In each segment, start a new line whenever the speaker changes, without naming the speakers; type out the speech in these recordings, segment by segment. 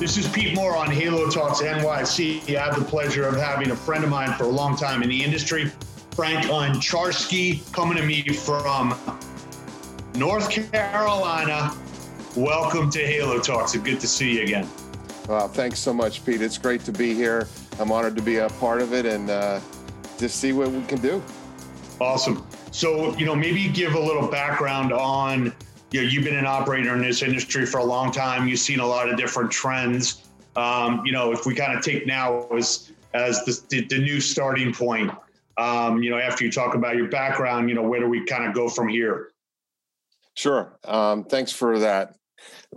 This is Pete Moore on Halo Talks NYC. I have the pleasure of having a friend of mine for a long time in the industry, Frank Ancharski, coming to me from North Carolina. Welcome to Halo Talks. It's good to see you again.
Well, thanks so much, Pete. It's great to be here. I'm honored to be a part of it and uh, just see what we can do.
Awesome. So, you know, maybe give a little background on you know, you've been an operator in this industry for a long time. You've seen a lot of different trends. Um, you know, if we kind of take now as as the, the new starting point, um, you know, after you talk about your background, you know, where do we kind of go from here?
Sure. Um, thanks for that.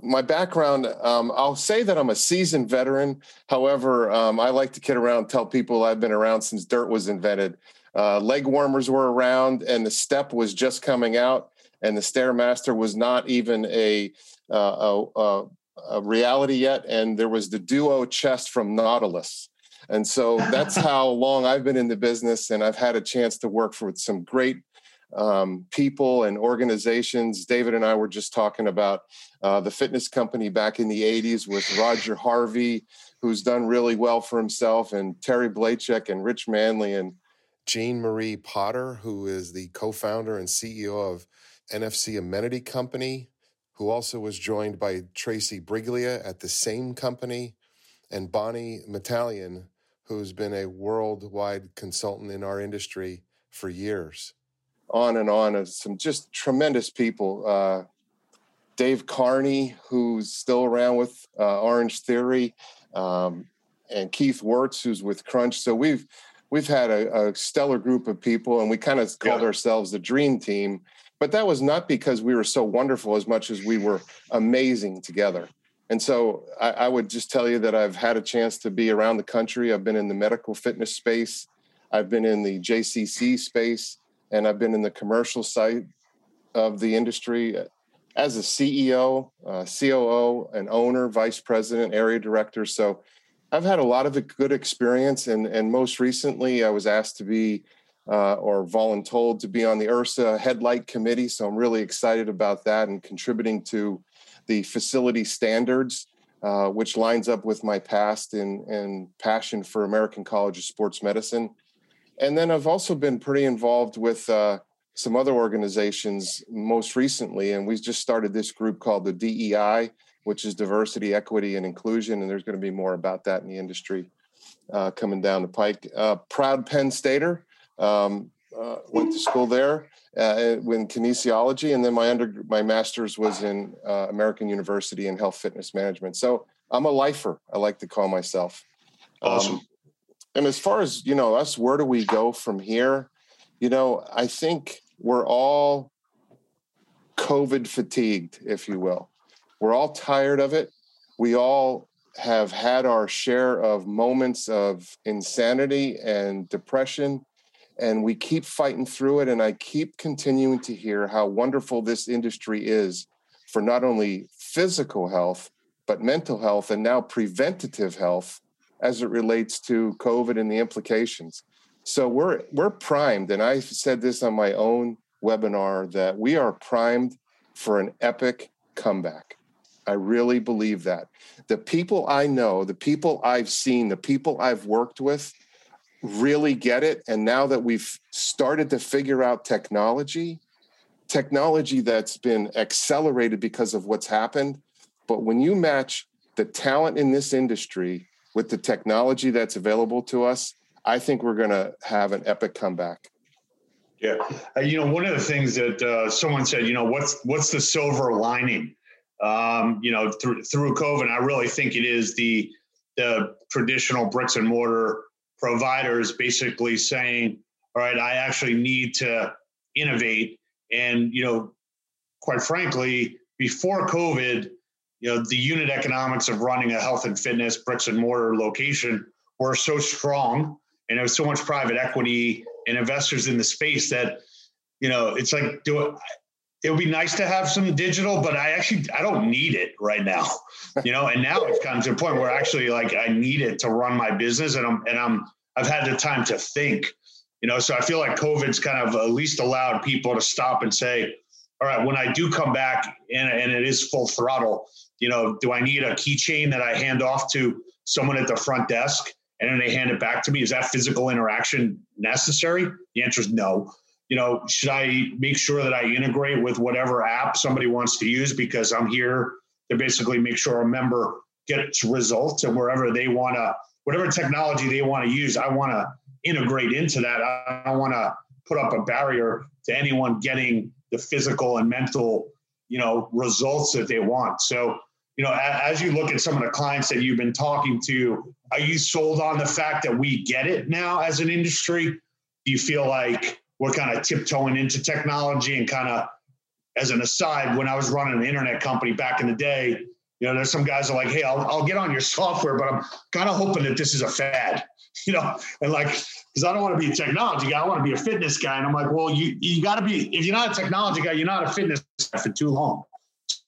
My background, um, I'll say that I'm a seasoned veteran. However, um, I like to kid around and tell people I've been around since dirt was invented. Uh, leg warmers were around and the step was just coming out and the stairmaster was not even a, uh, a, a reality yet. And there was the duo chest from Nautilus. And so that's how long I've been in the business, and I've had a chance to work for some great um, people and organizations. David and I were just talking about uh, the fitness company back in the 80s with Roger Harvey, who's done really well for himself, and Terry Blachek and Rich Manley and Jean Marie Potter, who is the co founder and CEO of NFC Amenity Company, who also was joined by Tracy Briglia at the same company, and Bonnie Metallion, who's been a worldwide consultant in our industry for years. On and on of some just tremendous people. Uh, Dave Carney, who's still around with uh, Orange Theory, um, and Keith Worts, who's with Crunch. So we've we've had a, a stellar group of people, and we kind of called yeah. ourselves the Dream Team but that was not because we were so wonderful as much as we were amazing together. And so I, I, would just tell you that I've had a chance to be around the country. I've been in the medical fitness space, I've been in the JCC space, and I've been in the commercial side of the industry as a CEO, uh, COO, an owner, vice president, area director. So I've had a lot of good experience. And, and most recently, I was asked to be uh, or voluntold to be on the IHRSA headlight committee. So I'm really excited about that and contributing to the facility standards, uh, which lines up with my past and, and passion for American College of Sports Medicine. And then I've also been pretty involved with uh, some other organizations most recently, and we just started this group called the DEI, which is diversity, equity, and inclusion. And there's going to be more about that in the industry uh, coming down the pike. Uh, proud Penn Stater. Um, uh, went to school there uh, in kinesiology, and then my under my master's was in uh, American University in health fitness management. So I'm a lifer. I like to call myself.
Awesome. Um,
and as far as you know, us, where do we go from here? You know, I think we're all COVID fatigued, if you will. We're all tired of it. We all have had our share of moments of insanity and depression and we keep fighting through it. And I keep continuing to hear how wonderful this industry is for not only physical health, but mental health and now preventative health as it relates to COVID and the implications. So we're we're primed, and I said this on my own webinar that we are primed for an epic comeback. I really believe that. The people I know, the people I've seen, the people I've worked with, really get it. And now that we've started to figure out technology, technology that's been accelerated because of what's happened. But when you match the talent in this industry with the technology that's available to us, I think we're going to have an epic comeback.
Yeah, uh, you know, one of the things that uh, someone said, you know, what's what's the silver lining? Um, you know, through through COVID, I really think it is the the traditional bricks and mortar providers basically saying, all right, I actually need to innovate. And, you know, quite frankly, before COVID, you know, the unit economics of running a health and fitness bricks and mortar location were so strong and there was so much private equity and investors in the space that, you know, it's like, do it, it would be nice to have some digital, but I actually I don't need it right now, you know. And now it's come to a point where actually like I need it to run my business, and I'm and I'm I've had the time to think, you know. So I feel like COVID's kind of at least allowed people to stop and say, all right, when I do come back and and it is full throttle, You know, do I need a keychain that I hand off to someone at the front desk and then they hand it back to me? Is that physical interaction necessary? The answer is no. You know, should I make sure that I integrate with whatever app somebody wants to use because I'm here to basically make sure a member gets results and wherever they want to, whatever technology they want to use, I want to integrate into that. I don't want to put up a barrier to anyone getting the physical and mental, you know, results that they want. So, you know, as you look at some of the clients that you've been talking to, are you sold on the fact that we get it now as an industry? Do you feel like we're kind of tiptoeing into technology and kind of, as an aside, when I was running an internet company back in the day, you know, there's some guys are like, hey, I'll, I'll get on your software, but I'm kind of hoping that this is a fad, you know, and like, because I don't want to be a technology guy, I want to be a fitness guy. And I'm like, well, you you got to be, if you're not a technology guy, you're not a fitness guy for too long.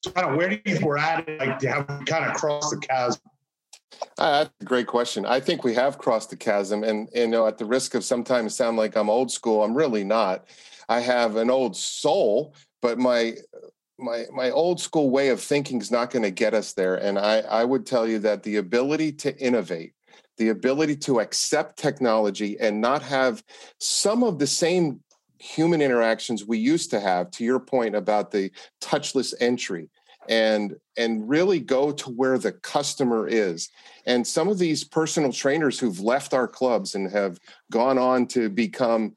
So kind of where do you think we're at? Like, to have kind of crossed the chasm?
Uh, that's a great question. I think we have crossed the chasm, and, and you know, at the risk of sometimes sound like I'm old school, I'm really not. I have an old soul, but my my my old school way of thinking is not going to get us there. And I I would tell you that the ability to innovate, the ability to accept technology and not have some of the same human interactions we used to have to your point about the touchless entry and and really go to where the customer is. And some of these personal trainers who've left our clubs and have gone on to become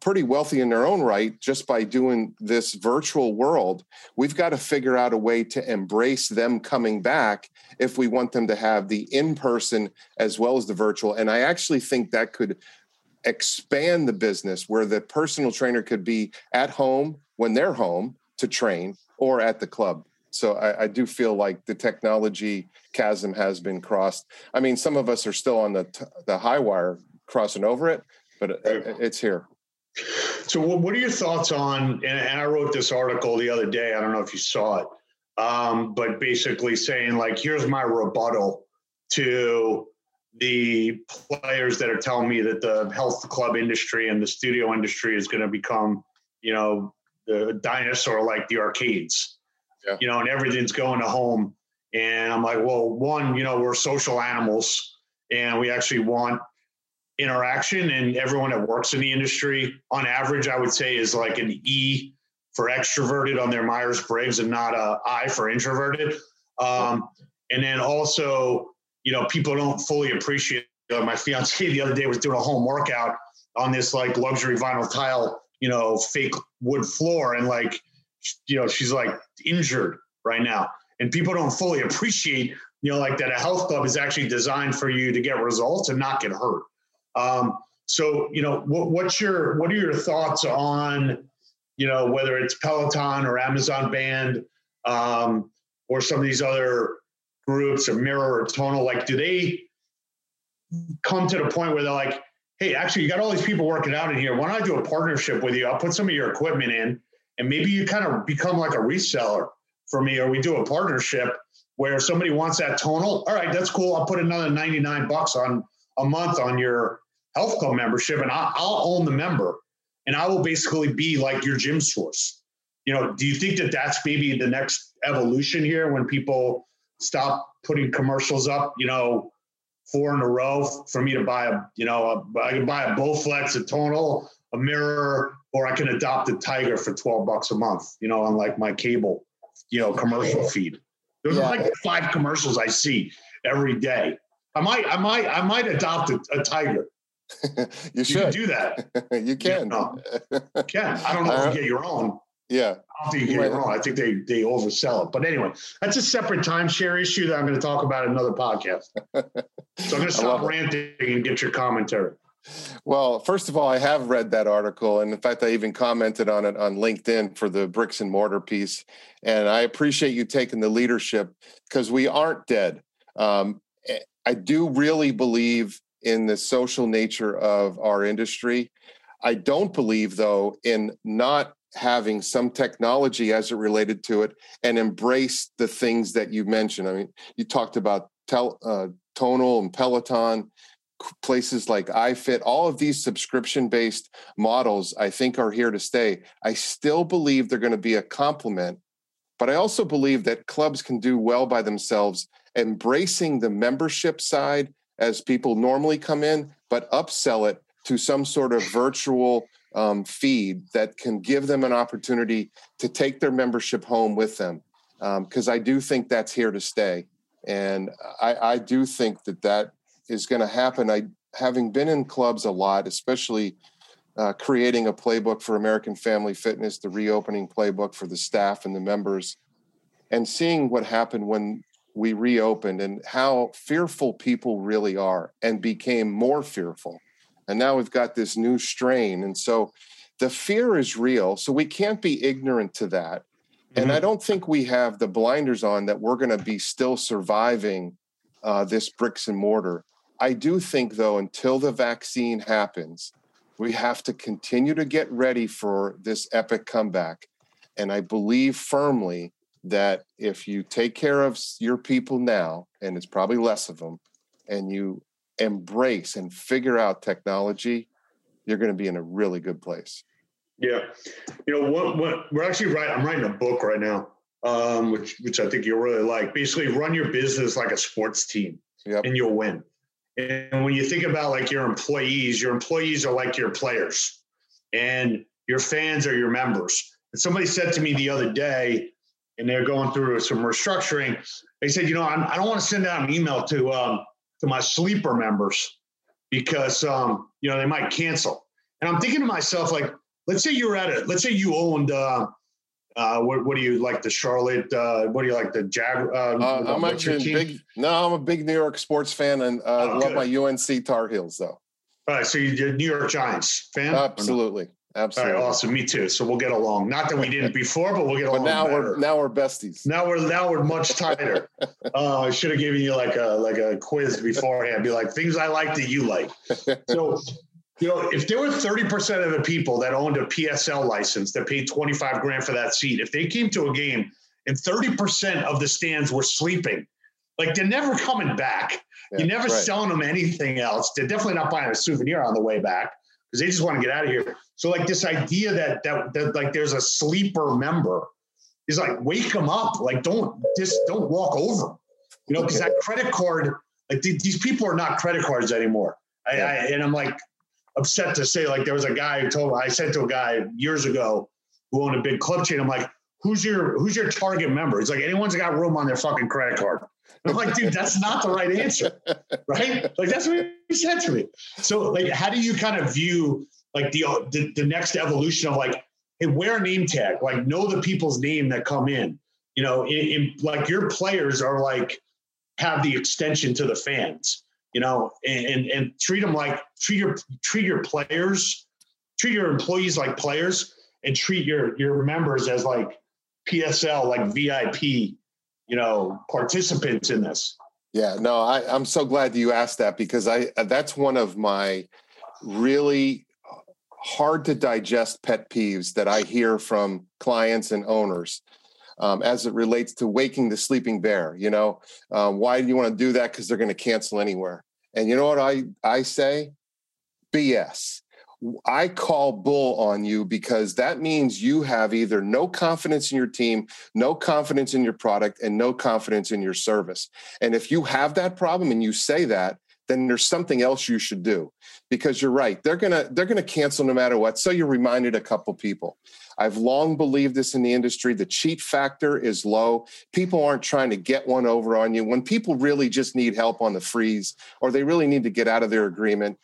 pretty wealthy in their own right just by doing this virtual world we've got to figure out a way to embrace them coming back if we want them to have the in person as well as the virtual. And i actually think that could expand the business where the personal trainer could be at home when they're home to train or at the club so I, I, do feel like the technology chasm has been crossed. I mean, some of us are still on the the high wire crossing over it, but it, it's here.
So, what are your thoughts on? And, I wrote this article the other day. I don't know if you saw it, um, but basically saying like, here's my rebuttal to the players that are telling me that the health club industry and the studio industry is going to become, you know, the dinosaur like the arcades yeah. you know, and everything's going to home. And I'm like, well, one, you know, we're social animals and we actually want interaction. And everyone that works in the industry, on average, I would say is like an E for extroverted on their Myers Briggs and not a I for introverted. Um, and then also, you know, people don't fully appreciate. My fiance the other day was doing a home workout on this like luxury vinyl tile, you know, fake wood floor, and like you know, she's like injured right now. And people don't fully appreciate, you know, like that a health club is actually designed for you to get results and not get hurt. Um, so, you know, what, what's your, what are your thoughts on, you know, whether it's Peloton or Amazon Band um, or some of these other groups or Mirror or Tonal, like, do they come to the point where they're like, hey, actually, you got all these people working out in here. Why don't I do a partnership with you? I'll put some of your equipment in and maybe you kind of become like a reseller for me, or we do a partnership where somebody wants that tonal. All right, that's cool. I'll put another 99 bucks on a month on your health club membership and I'll, I'll own the member and I will basically be like your gym source. You know, do you think that that's maybe the next evolution here when people stop putting commercials up, you know, four in a row for me to buy a, you know, a, I can buy a Bowflex, a tonal, a mirror, or I can adopt a Tiger for 12 bucks a month, you know, on like my cable, you know, commercial feed. There's yeah. like five commercials I see every day. I might, I might, I might adopt a, a Tiger.
you should
you do that.
you can.
You can. I don't know uh, if you get your own.
Yeah.
I don't think you get your own. I think they they oversell it. But anyway, that's a separate timeshare issue that I'm going to talk about in another podcast. so I'm going to stop ranting and get your commentary.
Well, first of all, I have read that article. And in fact, I even commented on it on LinkedIn for the bricks and mortar piece. And I appreciate you taking the leadership because we aren't dead. Um, eh, I do really believe in the social nature of our industry. I don't believe, though, in not having some technology as it related to it and embrace the things that you mentioned. I mean, you talked about tel- uh, Tonal and Peloton places like iFit, all of these subscription based models, I think are here to stay. I still believe they're going to be a complement But I also believe that clubs can do well by themselves, embracing the membership side as people normally come in, but upsell it to some sort of virtual um, feed that can give them an opportunity to take their membership home with them. Because um, I do think that's here to stay. And I, I do think that that is going to happen. I, having been in clubs a lot, especially uh, creating a playbook for American Family Fitness, the reopening playbook for the staff and the members, and seeing what happened when we reopened and how fearful people really are and became more fearful. And now we've got this new strain. And so the fear is real. So we can't be ignorant to that. Mm-hmm. And I mm-hmm. don't think we have the blinders on that we're going to be still surviving uh, this bricks and mortar. I do think, though, until the vaccine happens, we have to continue to get ready for this epic comeback. And I believe firmly that if you take care of your people now, and it's probably less of them, and you embrace and figure out technology, you're going to be in a really good place.
Yeah, you know what? What we're actually writing. I'm writing a book right now, um, which which I think you'll really like. Basically, run your business like a sports team, yep. and you'll win. And when you think about like your employees, your employees are like your players, and your fans are your members. And somebody said to me the other day, and they're going through some restructuring. They said, you know, I'm, I do not want to send out an email to um, to my sleeper members because um, you know they might cancel. And I'm thinking to myself, like, let's say you're at it. Let's say you owned uh, uh, what, what do you like the Charlotte? Uh, what do you like the Jag? Uh,
uh I'm actually big. No, I'm a big New York sports fan and uh, oh, love my UNC Tar Heels though.
All right, so you're New York Giants fan?
Absolutely, absolutely.
All right, awesome. Me too. So we'll get along. Not that we didn't before, but we'll get along.
But now
better.
we're now we're besties.
Now we're now we're much tighter. uh, I should have given you like a like a quiz beforehand. Be like things I like that you like. So you know, if there were 30% of the people that owned a PSL license that paid 25 grand for that seat, if they came to a game and 30% of the stands were sleeping, like they're never coming back. Yeah, You're never right. selling them anything else. They're definitely not buying a souvenir on the way back because they just want to get out of here. So like this idea that, that that like there's a sleeper member is like wake them up. Like don't just don't walk over. You know, because that credit card, like th- these people are not credit cards anymore. I, I, and I'm like, upset to say like there was a guy who told I said to a guy years ago who owned a big club chain. I'm like, who's your who's your target member? He's like, anyone's got room on their fucking credit card. I'm like, dude, that's not the right answer, right? Like that's what he said to me. So like, how do you kind of view like the the, the next evolution of like, hey, wear a name tag, like know the people's name that come in. You know, in, in like your players are like have the extension to the fans you know, and and treat them like treat your treat your players, treat your employees like players, and treat your your members as like PSL, like VIP, you know, participants in this.
Yeah, no, I, I'm so glad that you asked that because I that's one of my really hard to digest pet peeves that I hear from clients and owners um, as it relates to waking the sleeping bear. You know, uh, why do you want to do that? Because they're going to cancel anywhere. And you know what I, I say? BS. I call bull on you because that means you have either no confidence in your team, no confidence in your product, and no confidence in your service. And if you have that problem and you say that, then there's something else you should do. Because you're right they're gonna they're gonna cancel no matter what. So you reminded a couple people. I've long believed this in the industry the cheat factor is low. People aren't trying to get one over on you. When people really just need help on the freeze or they really need to get out of their agreement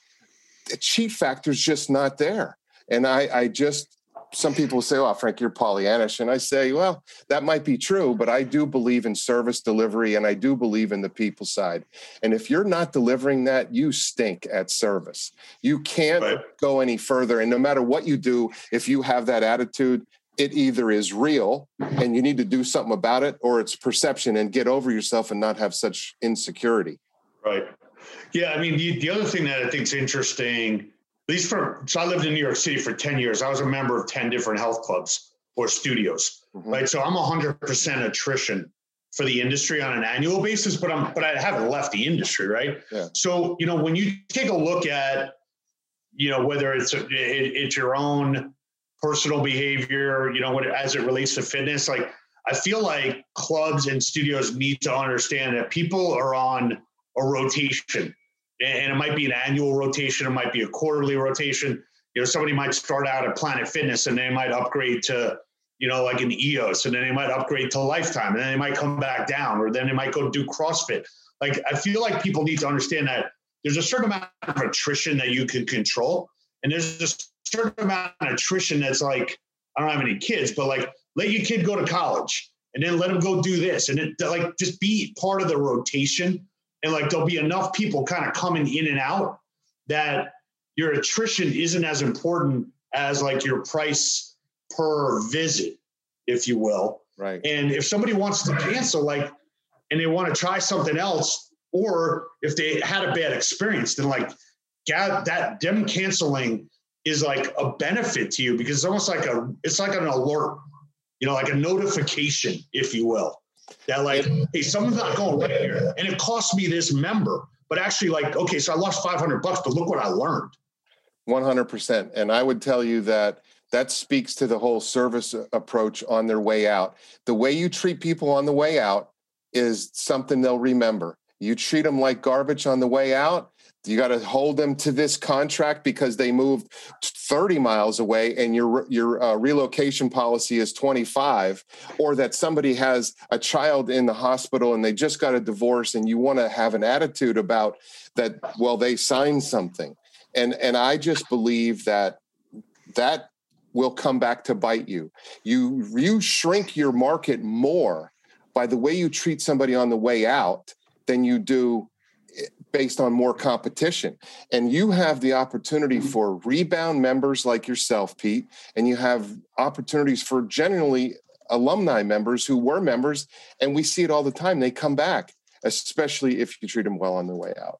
the cheat factor is just not there. And i i just some people say, "Oh, Frank, you're Pollyannish," and I say, "Well, that might be true, but I do believe in service delivery, and I do believe in the people side. And if you're not delivering that, you stink at service. You can't right. go any further. And no matter what you do, if you have that attitude, it either is real and you need to do something about it, or it's perception and get over yourself and not have such insecurity."
Right. Yeah, I mean, the, the other thing that I think is interesting least for so I lived in New York City for 10 years. I was a member of 10 different health clubs or studios. Mm-hmm. Right. So I'm hundred percent attrition for the industry on an annual basis, but I'm but I haven't left the industry, right? Yeah. So, you know, when you take a look at, you know, whether it's a, it, it's your own personal behavior, you know, what as it relates to fitness, like I feel like clubs and studios need to understand that people are on a rotation, and it might be an annual rotation, it might be a quarterly rotation. You know, somebody might start out at Planet Fitness and they might upgrade to, you know, like an EOS, and then they might upgrade to Lifetime, and then they might come back down, or then they might go do CrossFit. Like, I feel like people need to understand that there's a certain amount of attrition that you can control, and there's a certain amount of attrition that's like, I don't have any kids, but like let your kid go to college and then let him go do this and it like just be part of the rotation and like there'll be enough people kind of coming in and out that your attrition isn't as important as like your price per visit if you will.
Right.
And if somebody wants to cancel like and they want to try something else or if they had a bad experience then like that them canceling is like a benefit to you because it's almost like a it's like an alert you know, like a notification, if you will, that like, hey, something's not going right here, and it cost me this member. But actually, like, okay, so I lost five hundred bucks, but look what I learned.
One hundred percent, and I would tell you that that speaks to the whole service approach on their way out. The way you treat people on the way out is something they'll remember. You treat them like garbage on the way out, you got to hold them to this contract because they moved 30 miles away and your your uh, relocation policy is 25 or that somebody has a child in the hospital and they just got a divorce and you want to have an attitude about that well they signed something. And and I just believe that that will come back to bite you. You you shrink your market more by the way you treat somebody on the way out than you do based on more competition. And you have the opportunity mm-hmm. for rebound members like yourself, Pete, and you have opportunities for generally alumni members who were members, and we see it all the time. They come back, especially if you treat them well on their way out.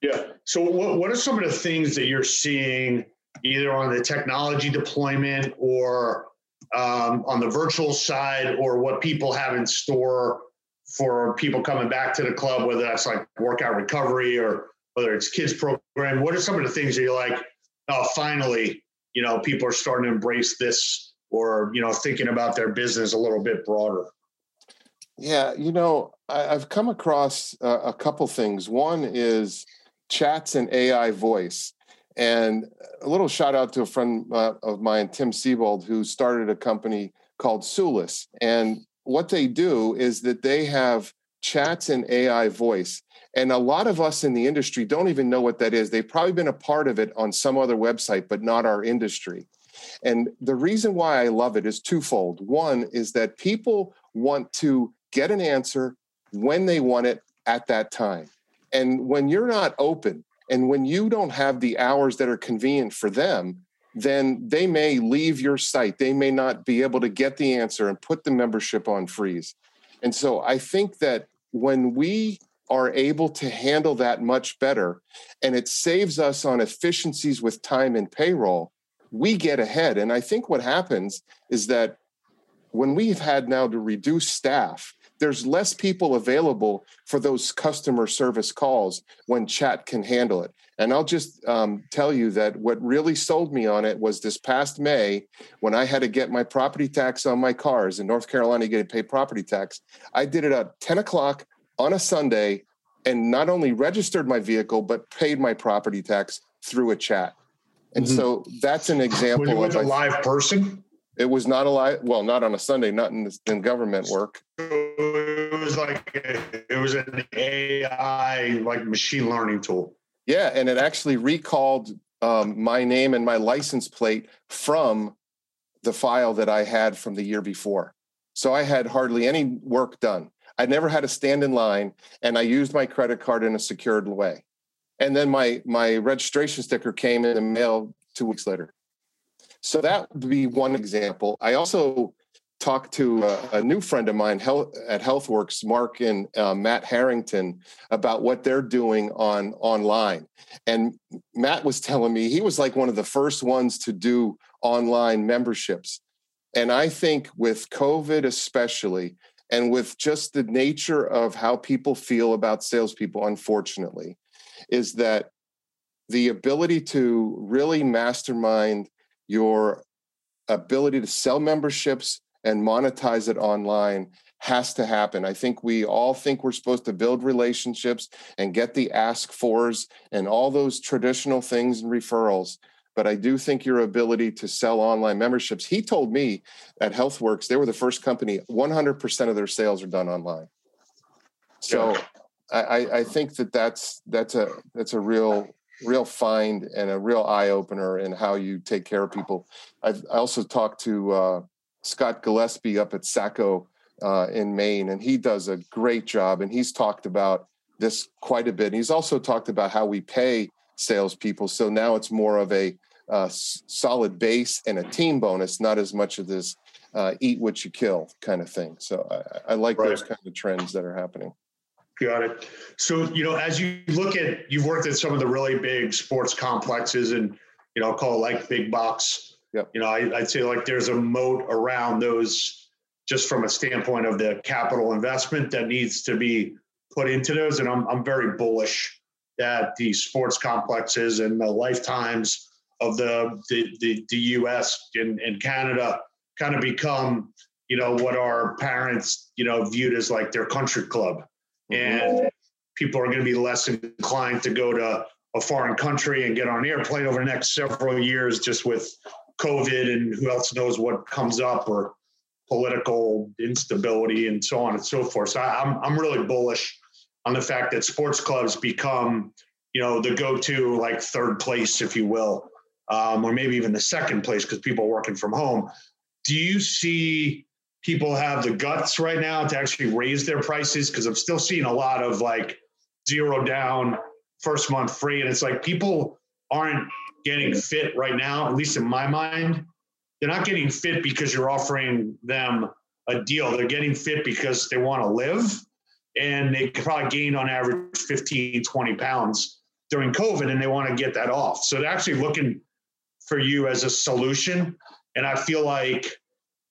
Yeah. So, what, what are some of the things that you're seeing either on the technology deployment or um, on the virtual side, or what people have in store for people coming back to the club, whether that's like workout recovery or whether it's kids program? What are some of the things that you're like, oh, finally, you know, people are starting to embrace this or, you know, thinking about their business a little bit broader?
Yeah, you know, I, have come across a, couple things. One is chats and AI voice. And a little shout out to a friend uh, of mine, Tim Siebold, who started a company called Sulis. And what they do is that they have chats and AI voice. And a lot of us in the industry don't even know what that is. They've probably been a part of it on some other website, but not our industry. And the reason why I love it is twofold. One is that people want to get an answer when they want it at that time. And when you're not open and when you don't have the hours that are convenient for them, then they may leave your site. They may not be able to get the answer and put the membership on freeze. And so I think that when we are able to handle that much better and it saves us on efficiencies with time and payroll, we get ahead. And I think what happens is that when we've had now to reduce staff, there's less people available for those customer service calls when chat can handle it. And I'll just um, tell you that what really sold me on it was this past May when I had to get my property tax on my cars in North Carolina, you get to pay property tax. I did it at 10 o'clock on a Sunday and not only registered my vehicle, but paid my property tax through a chat. And mm-hmm. so that's an example.
Was it a live person?
It was not a live, well, not on a Sunday, not in, in government work.
Like, it was an AI, like machine learning tool.
Yeah, and it actually recalled um, my name and my license plate from the file that I had from the year before. So I had hardly any work done. I never had to stand in line, and I used my credit card in a secured way. And then my my registration sticker came in the mail two weeks later. So that would be one example. I also talked to a, a, new friend of mine at HealthWorks, Mark and uh, Matt Harrington, about what they're doing on online. And Matt was telling me he was like one of the first ones to do online memberships. And I think with COVID, especially, and with just the nature of how people feel about salespeople, unfortunately, is that the ability to really mastermind your ability to sell memberships and monetize it online has to happen. I think we all think we're supposed to build relationships and get the ask fors and all those traditional things and referrals. But I do think your ability to sell online memberships. He told me at HealthWorks they were the first company. 100% of their sales are done online. So yeah. I, I think that that's that's a that's a real real find and a real eye opener in how you take care of people. I've I also talked to uh, Scott Gillespie up at Saco uh, in Maine, and he does a great job. And he's talked about this quite a bit. And he's also talked about how we pay salespeople. So now it's more of a uh, solid base and a team bonus, not as much of this uh, eat what you kill kind of thing. So I, I like right. those kind of trends that are happening.
Got it. So, you know, as you look at, you've worked at some of the really big sports complexes and, you know, call it like big box. Yep. You know, I, would say like there's a moat around those just from a standpoint of the capital investment that needs to be put into those. And I'm, I'm very bullish that the sports complexes and the lifetimes of the, the, the, the US and, and Canada kind of become, you know, what our parents, you know, viewed as like their country club mm-hmm. and people are going to be less inclined to go to a foreign country and get on an airplane over the next several years just with COVID and who else knows what comes up or political instability and so on and so forth. So I'm I'm really bullish on the fact that sports clubs become, you know, the go-to like third place, if you will, um, or maybe even the second place because people are working from home. Do you see people have the guts right now to actually raise their prices because I'm still seeing a lot of like zero down, first month free. And it's like people aren't getting fit right now, at least in my mind. They're not getting fit because you're offering them a deal. They're getting fit because they want to live and they probably gained on average 15, 20 pounds during COVID and they want to get that off. So they're actually looking for you as a solution. And I feel like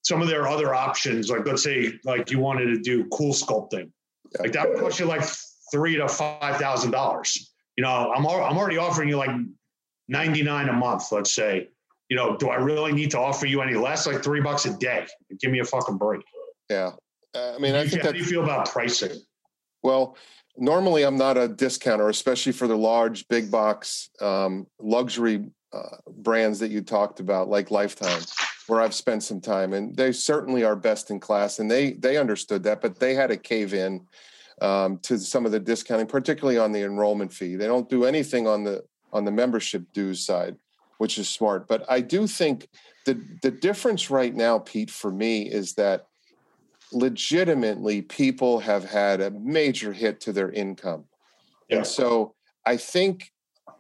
some of their other options, like let's say like you wanted to do CoolSculpting, like that would cost you like three to five thousand dollars. You know, I'm I'm already offering you like ninety nine a month. Let's say, you know, do I really need to offer you any less? Like three bucks a day. Give me a fucking break.
Yeah, uh, I mean, I think
how do you feel about pricing?
Well, normally I'm not a discounter, especially for the large big box um, luxury uh, brands that you talked about, like Lifetime where I've spent some time, and they certainly are best in class, and they they understood that, but they had to cave in um, to some of the discounting, particularly on the enrollment fee. They don't do anything on the on the membership dues side, which is smart. But I do think the the difference right now, Pete, for me is that legitimately people have had a major hit to their income, yeah. and so I think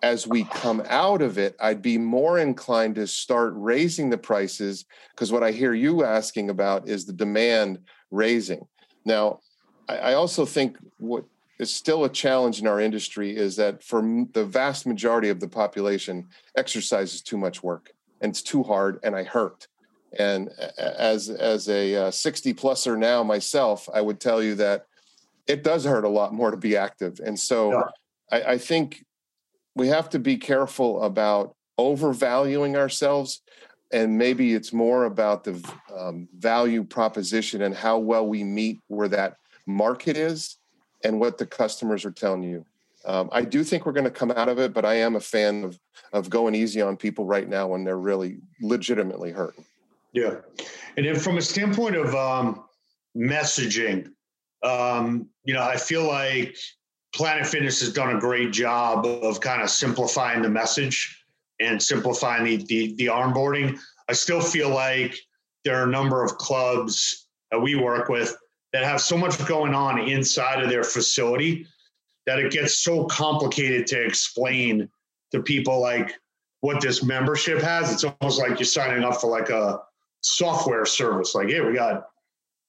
as we come out of it, I'd be more inclined to start raising the prices because what I hear you asking about is the demand raising. Now, I also think what is still a challenge in our industry is that for the vast majority of the population, exercise is too much work and it's too hard, and I hurt. And as as a 60 pluser now myself, I would tell you that it does hurt a lot more to be active. And so yeah. I, I think we have to be careful about overvaluing ourselves and maybe it's more about the um, value proposition and how well we meet where that market is and what the customers are telling you. Um, i do think we're going to come out of it but i am a fan of of going easy on people right now when they're really legitimately hurting
yeah. And then from a standpoint of um, messaging um, you know i feel like Planet Fitness has done a great job of kind of simplifying the message and simplifying the, the, the onboarding. I still feel like there are a number of clubs that we work with that have so much going on inside of their facility that it gets so complicated to explain to people like what this membership has. It's almost like you're signing up for like a software service. Like, hey, we got,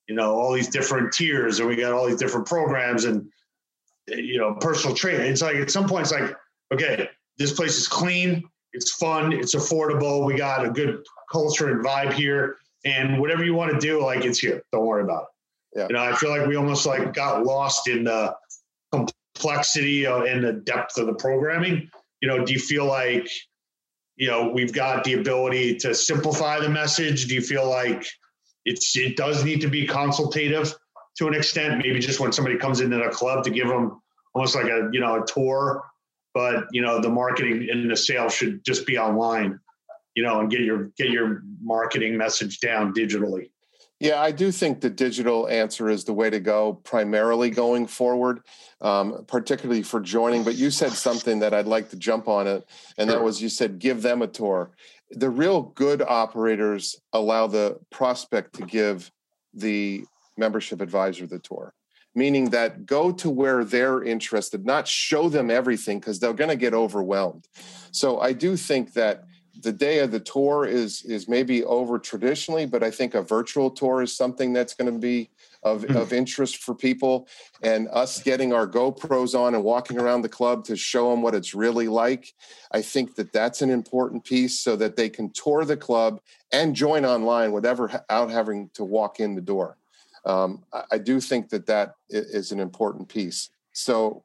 you know, all these different tiers and we got all these different programs and you know, personal training. It's like at some point, it's like, okay, this place is clean, it's fun, it's affordable. We got a good culture and vibe here, and whatever you want to do, like it's here. Don't worry about it. Yeah. You know, I feel like we almost like got lost in the complexity uh, and the depth of the programming. You know, do you feel like you know we've got the ability to simplify the message? Do you feel like it's it does need to be consultative to an extent. Maybe just when somebody comes into the club to give them almost like a you know a tour, but you know the marketing and the sales should just be online, you know, and get your get your marketing message down digitally.
Yeah, I do think the digital answer is the way to go, primarily going forward, um, particularly for joining. But you said something that I'd like to jump on it, and sure. that was you said give them a tour. The real good operators allow the prospect to give the membership advisor the tour, meaning that go to where they're interested, not show them everything because they're going to get overwhelmed. So I do think that the day of the tour is is maybe over traditionally, but I think a virtual tour is something that's going to be of, mm. of interest for people. And us getting our GoPros on and walking around the club to show them what it's really like, I think that that's an important piece so that they can tour the club and join online without having to walk in the door. Um, I, I do think that that is an important piece. So,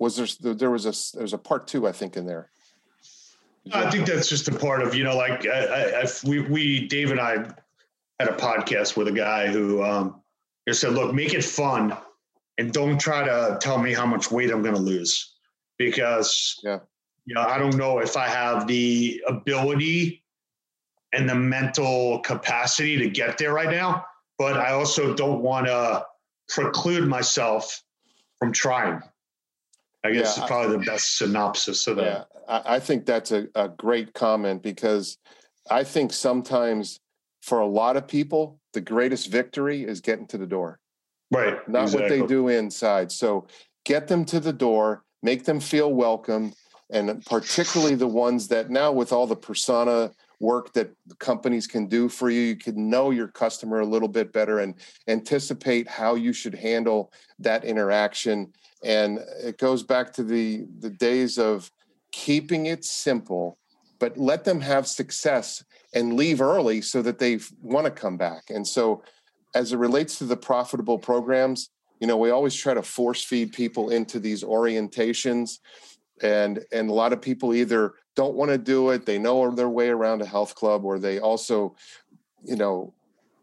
was there there was a there's a part two I think in there.
I think that's just a part of you know, like I, I, we we Dave and I had a podcast with a guy who um, just said, "Look, make it fun, and don't try to tell me how much weight I'm going to lose, because yeah, you know, I don't know if I have the ability and the mental capacity to get there right now, but I also don't want to preclude myself from trying." I guess yeah, it's probably the best synopsis of that. Yeah,
I, think that's a, a great comment because I think sometimes for a lot of people, the greatest victory is getting to the door.
Right.
Not exactly. what they do inside. So get them to the door, make them feel welcome, and particularly the ones that now with all the persona work that companies can do for you. You can know your customer a little bit better and anticipate how you should handle that interaction. And it goes back to the the days of keeping it simple but let them have success and leave early so that they want to come back. And so as it relates to the profitable programs you know we always try to force feed people into these orientations. And and a lot of people either don't want to do it they know their way around a health club or they also you know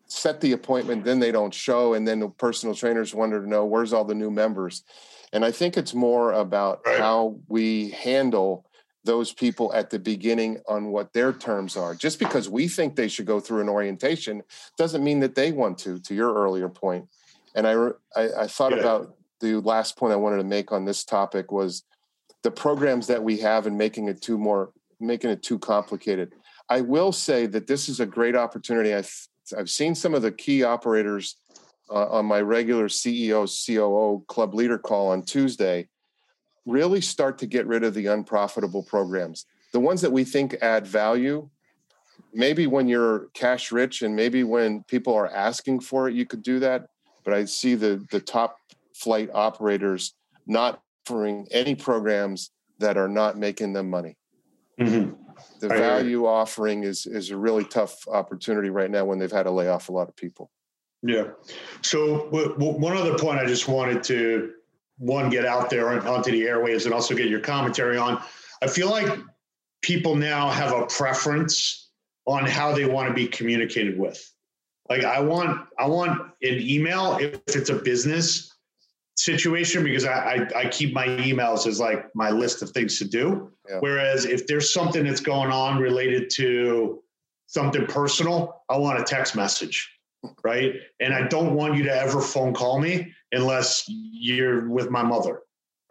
set the appointment then they don't show and then the personal trainers wonder to know where's all the new members and I think it's more about right. how we handle those people at the beginning on what their terms are. Just because we think they should go through an orientation doesn't mean that they want to, to your earlier point. And I, I, I thought yeah. about the last point I wanted to make on this topic was the programs that we have and making it too more, making it too complicated. I will say that this is a great opportunity. I've, I've seen some of the key operators uh, on my regular CEO, COO club leader call on Tuesday, really start to get rid of the unprofitable programs. The ones that we think add value, maybe when you're cash rich and maybe when people are asking for it, you could do that. But I see the, the top flight operators not offering any programs that are not making them money. Mm-hmm. The value offering is is a really tough opportunity right now when they've had to lay off a lot of people.
Yeah. So w- w- one other point I just wanted to one get out there onto the airwaves and also get your commentary on. I feel like people now have a preference on how they want to be communicated with. Like I want I want an email if it's a business situation because I, I, I keep my emails as like my list of things to do. Yeah. Whereas if there's something that's going on related to something personal, I want a text message right? And I don't want you to ever phone call me unless you're with my mother,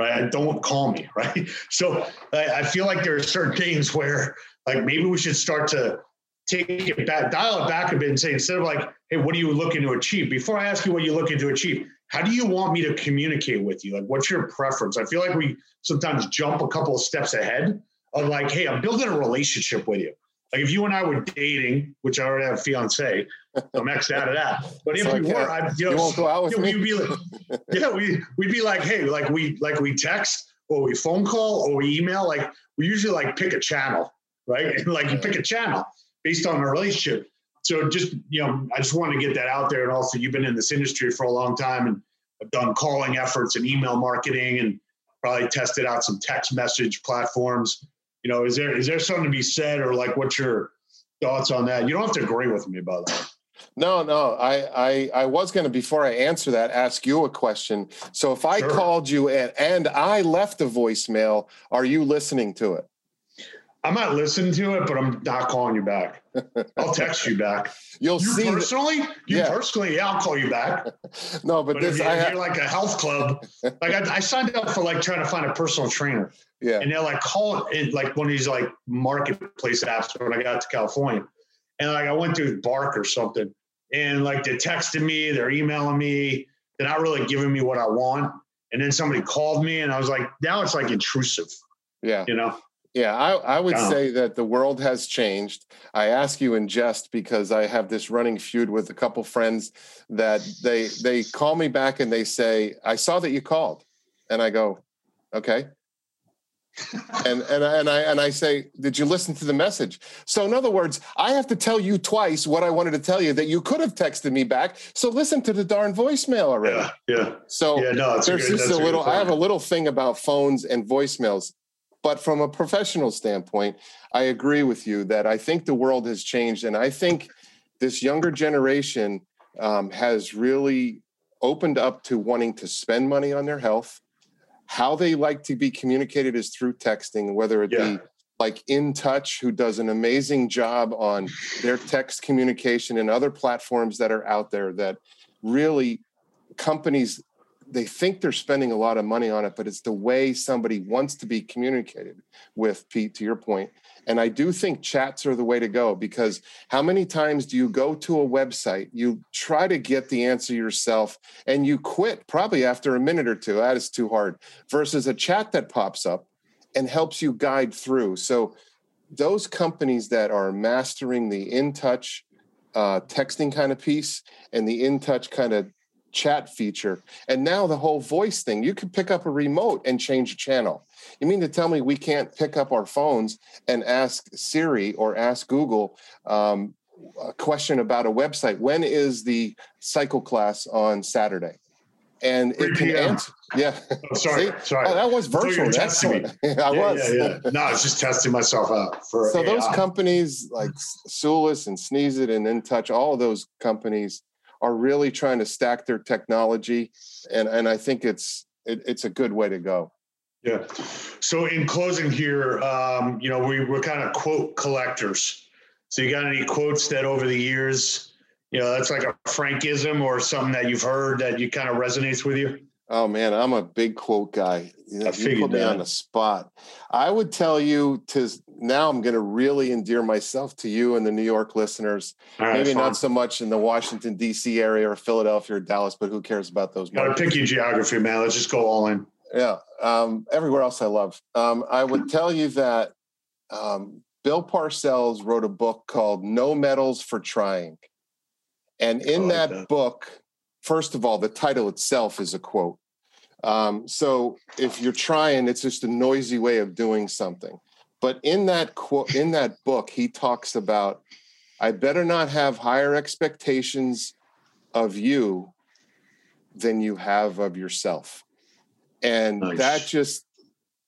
right? I don't call me, right? So I, I feel like there are certain things where like maybe we should start to take it back, dial it back a bit and say, instead of like, hey, what are you looking to achieve? Before I ask you what you're looking to achieve, how do you want me to communicate with you? Like, what's your preference? I feel like we sometimes jump a couple of steps ahead of like, hey, I'm building a relationship with you. Like if you and I were dating, which I already have a fiance, I'm X'd out of that. But if so we were, I, you know, you won't go out with you know. We'd be like, yeah, we we'd be like, hey, like we like we text or we phone call or we email. Like we usually like pick a channel, right? And like you pick a channel based on a relationship. So just you know, I just want to get that out there. And also, you've been in this industry for a long time and have done calling efforts and email marketing and probably tested out some text message platforms you know, is there is there something to be said, or like what's your thoughts on that? You don't have to agree with me about that.
No, no. I I, I was going to before I answer that ask you a question. So if I sure. called you and, and I left a voicemail, are you listening to it?
I'm not listening to it, but I'm not calling you back. I'll text you back.
You'll
you
see
personally. You yeah. personally, yeah, I'll call you back.
no, but,
but
this
if, you, are like a health club, like I, I, signed up for like trying to find a personal trainer.
Yeah,
and they're like call it like one of these like marketplace apps when I got to California, and like I went through Bark or something, and like they're texting me, they're emailing me, they're not really giving me what I want, and then somebody called me, and I was like, now it's like intrusive.
Yeah,
you know.
Yeah, I, I would say that the world has changed. I ask you in jest because I have this running feud with a couple friends that they they call me back and they say, "I saw that you called," and I go, "Okay." and and and I and I say, "Did you listen to the message?" So in other words, I have to tell you twice what I wanted to tell you that you could have texted me back. So listen to the darn voicemail already.
Yeah, yeah.
So
yeah, no,
there's just a little. I have a little thing about phones and voicemails. But from a professional standpoint, I agree with you that I think the world has changed. And I think this younger generation um, has really opened up to wanting to spend money on their health. How they like to be communicated is through texting, whether it yeah. be like In Touch, who does an amazing job on their text communication and other platforms that are out there that really companies they think they're spending a lot of money on it, but it's the way somebody wants to be communicated with, Pete, to your point. And I do think chats are the way to go because how many times do you go to a website, you try to get the answer yourself, and you quit probably after a minute or two? That is too hard, versus a chat that pops up and helps you guide through. So, those companies that are mastering the in touch uh, texting kind of piece and the in touch kind of chat feature. And now the whole voice thing, you can pick up a remote and change a channel. You mean to tell me we can't pick up our phones and ask Siri or ask Google um, a question about a website? When is the cycle class on Saturday? And it can answer. Yeah.
Oh, sorry. sorry.
Oh, that was virtual. That's
me. I
yeah,
was. Yeah, yeah. No, I was just testing myself out for.
So AI. those companies like Sulis and Sneeze It and InTouch, all of those companies are really trying to stack their technology, and and I think it's it, it's a good way to go.
Yeah. So in closing here, um, you know, we, we're kind of quote collectors. So you got any quotes that over the years, you know, that's like a Frankism or something that you've heard that you kind of resonates with you?
Oh man, I'm a big quote guy. You, know, you put me that. on the spot. I would tell you to now. I'm going to really endear myself to you and the New York listeners. Right, Maybe not so much in the Washington D.C. area or Philadelphia or Dallas, but who cares about those?
Got to pick your geography, man. Let's just go all in.
Yeah, um, everywhere else I love. Um, I would tell you that um, Bill Parcells wrote a book called "No Medals for Trying," and in like that, that book first of all, the title itself is a quote. Um, so if you're trying, it's just a noisy way of doing something. But in that quote, in that book, he talks about, I better not have higher expectations of you than you have of yourself. And nice. that just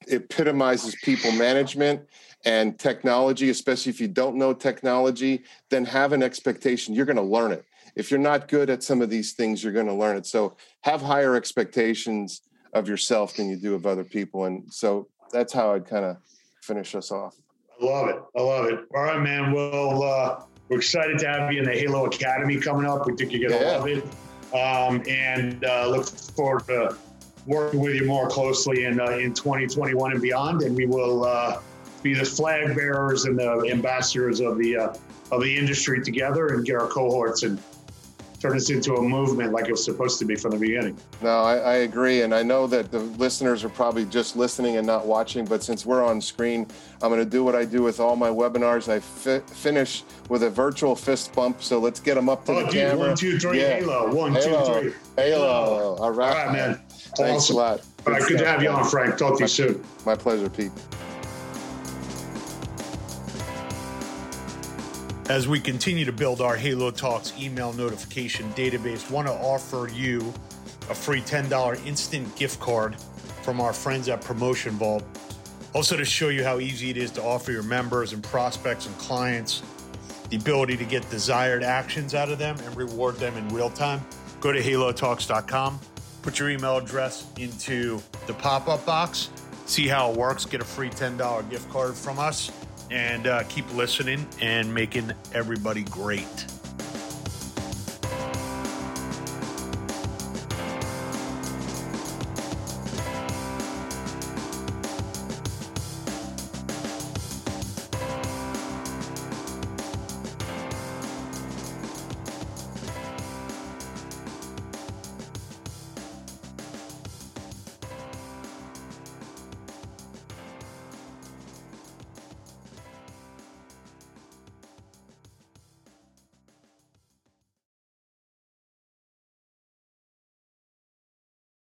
epitomizes people management and technology, especially if you don't know technology, then have an expectation. You're going to learn it if you're not good at some of these things, you're going to learn it. So have higher expectations of yourself than you do of other people. And so that's how I'd kind of finish us off.
I love it. I love it. All right, man. Well, uh, we're excited to have you in the Halo Academy coming up. We think you're going to yeah. love it. Um, and uh, look forward to working with you more closely in, uh, in 2021 and beyond. And we will uh, be the flag bearers and the ambassadors of the, uh, of the industry together and get our cohorts and turn this into a movement like it was supposed to be from the beginning.
No, I, I, agree. And I know that the listeners are probably just listening and not watching, but since we're on screen, I'm going to do what I do with all my webinars. I fi- finish with a virtual fist bump. So let's get them up to oh, the dude, camera.
One, two, three, yeah. Halo. One,
Halo.
two, three.
Halo. All right.
All right, man.
Thanks
awesome.
a lot.
All right, good to have you on, Frank. Talk to you soon.
My pleasure, Pete.
As we continue to build our Halo Talks email notification database, want to offer you a free $10 instant gift card from our friends at Promotion Vault. Also, to show you how easy it is to offer your members and prospects and clients
the ability to get desired actions out of them and reward them in real time, go to halotalks.com, put your email address into the pop up box, see how it works, get a free $10 gift card from us, and uh, keep listening and making everybody great.